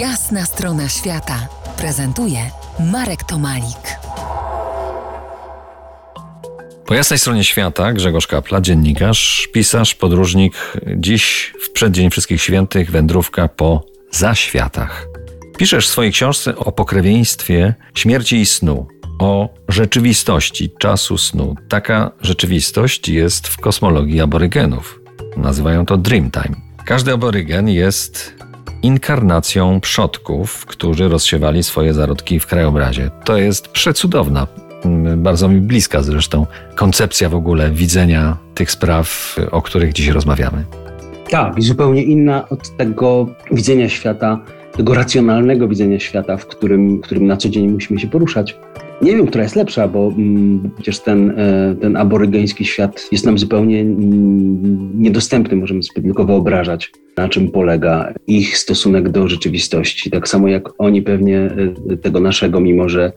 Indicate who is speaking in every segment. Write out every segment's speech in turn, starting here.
Speaker 1: Jasna strona świata prezentuje Marek Tomalik.
Speaker 2: Po jasnej stronie świata Grzegorz Kapla, dziennikarz, pisarz, podróżnik. Dziś w przeddzień Wszystkich Świętych wędrówka po zaświatach. Piszesz w swojej książce o pokrewieństwie śmierci i snu, o rzeczywistości czasu snu. Taka rzeczywistość jest w kosmologii aborygenów. Nazywają to Dreamtime. Każdy aborygen jest inkarnacją przodków, którzy rozsiewali swoje zarodki w krajobrazie. To jest przecudowna, bardzo mi bliska zresztą koncepcja w ogóle widzenia tych spraw, o których dziś rozmawiamy.
Speaker 3: Tak, i zupełnie inna od tego widzenia świata, tego racjonalnego widzenia świata, w którym, w którym na co dzień musimy się poruszać. Nie wiem, która jest lepsza, bo mm, przecież ten, e, ten aborygeński świat jest nam zupełnie mm, niedostępny. Możemy sobie tylko wyobrażać, na czym polega ich stosunek do rzeczywistości. Tak samo jak oni pewnie e, tego naszego, mimo że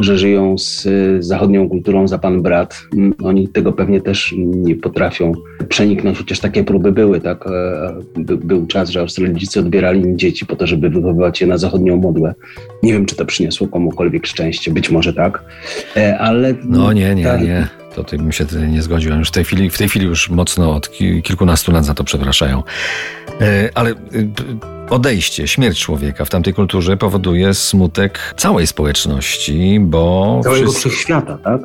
Speaker 3: że żyją z zachodnią kulturą za pan brat. Mm, oni tego pewnie też nie potrafią przeniknąć, chociaż takie próby były, tak? E, by, był czas, że Australijczycy odbierali im dzieci po to, żeby wychowywać je na zachodnią modłę. Nie wiem, czy to przyniosło komukolwiek szczęście, być może tak, e, ale...
Speaker 2: No nie, nie, nie. To tutaj bym się nie zgodził. Już w tej chwili, w tej chwili już mocno od kilkunastu lat za to przepraszają. E, ale odejście, śmierć człowieka w tamtej kulturze powoduje smutek całej społeczności, bo...
Speaker 3: Całego wszyscy... wszechświata, tak?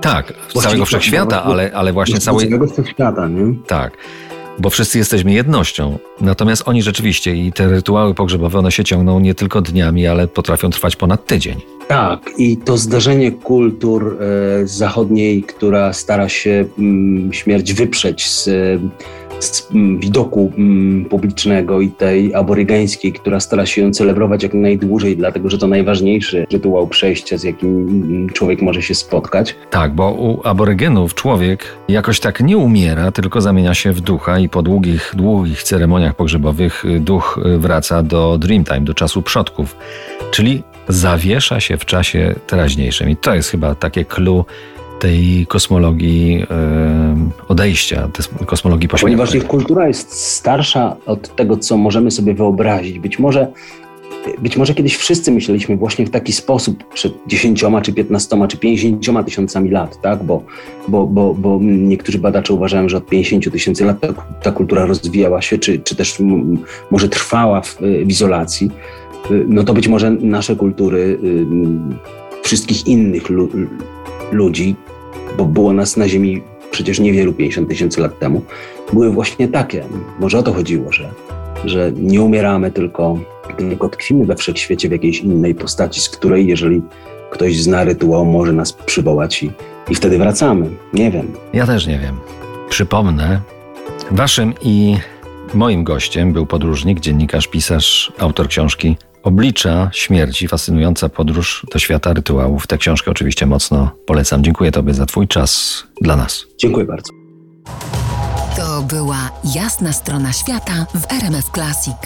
Speaker 2: Tak, całego wszechświata, ale, ale właśnie całej...
Speaker 3: Całego wszechświata, nie?
Speaker 2: Tak bo wszyscy jesteśmy jednością. Natomiast oni rzeczywiście i te rytuały pogrzebowe, one się ciągną nie tylko dniami, ale potrafią trwać ponad tydzień.
Speaker 3: Tak, i to zdarzenie kultur e, zachodniej, która stara się mm, śmierć wyprzeć z widoku mm, publicznego i tej aborygeńskiej, która stara się ją celebrować jak najdłużej, dlatego że to najważniejszy rytuał przejścia, z jakim mm, człowiek może się spotkać.
Speaker 2: Tak, bo u aborygenów człowiek jakoś tak nie umiera, tylko zamienia się w ducha i po długich, długich ceremoniach pogrzebowych y, duch y, wraca do Dreamtime, do czasu przodków, czyli zawiesza się w czasie teraźniejszym. I to jest chyba takie clue tej kosmologii odejścia, tej kosmologii pośmiertnej.
Speaker 3: Ponieważ ich kultura jest starsza od tego, co możemy sobie wyobrazić. Być może, być może kiedyś wszyscy myśleliśmy właśnie w taki sposób przed 10 czy 15 czy 50 tysiącami lat, tak? Bo, bo, bo, bo niektórzy badacze uważają, że od 50 tysięcy lat ta, ta, kultura rozwijała się, czy, czy też może trwała w, w izolacji. No to być może nasze kultury wszystkich innych ludzi, bo było nas na Ziemi przecież niewielu 50 tysięcy lat temu, były właśnie takie. Może o to chodziło, że, że nie umieramy, tylko, tylko tkwimy we wszechświecie w jakiejś innej postaci, z której, jeżeli ktoś zna rytuał, może nas przywołać i, i wtedy wracamy. Nie wiem.
Speaker 2: Ja też nie wiem. Przypomnę, waszym i moim gościem był podróżnik, dziennikarz, pisarz, autor książki Oblicza śmierci, fascynująca podróż do świata rytuałów. Tę książkę oczywiście mocno polecam. Dziękuję Tobie za Twój czas dla nas.
Speaker 3: Dziękuję bardzo.
Speaker 1: To była jasna strona świata w RMF Classic.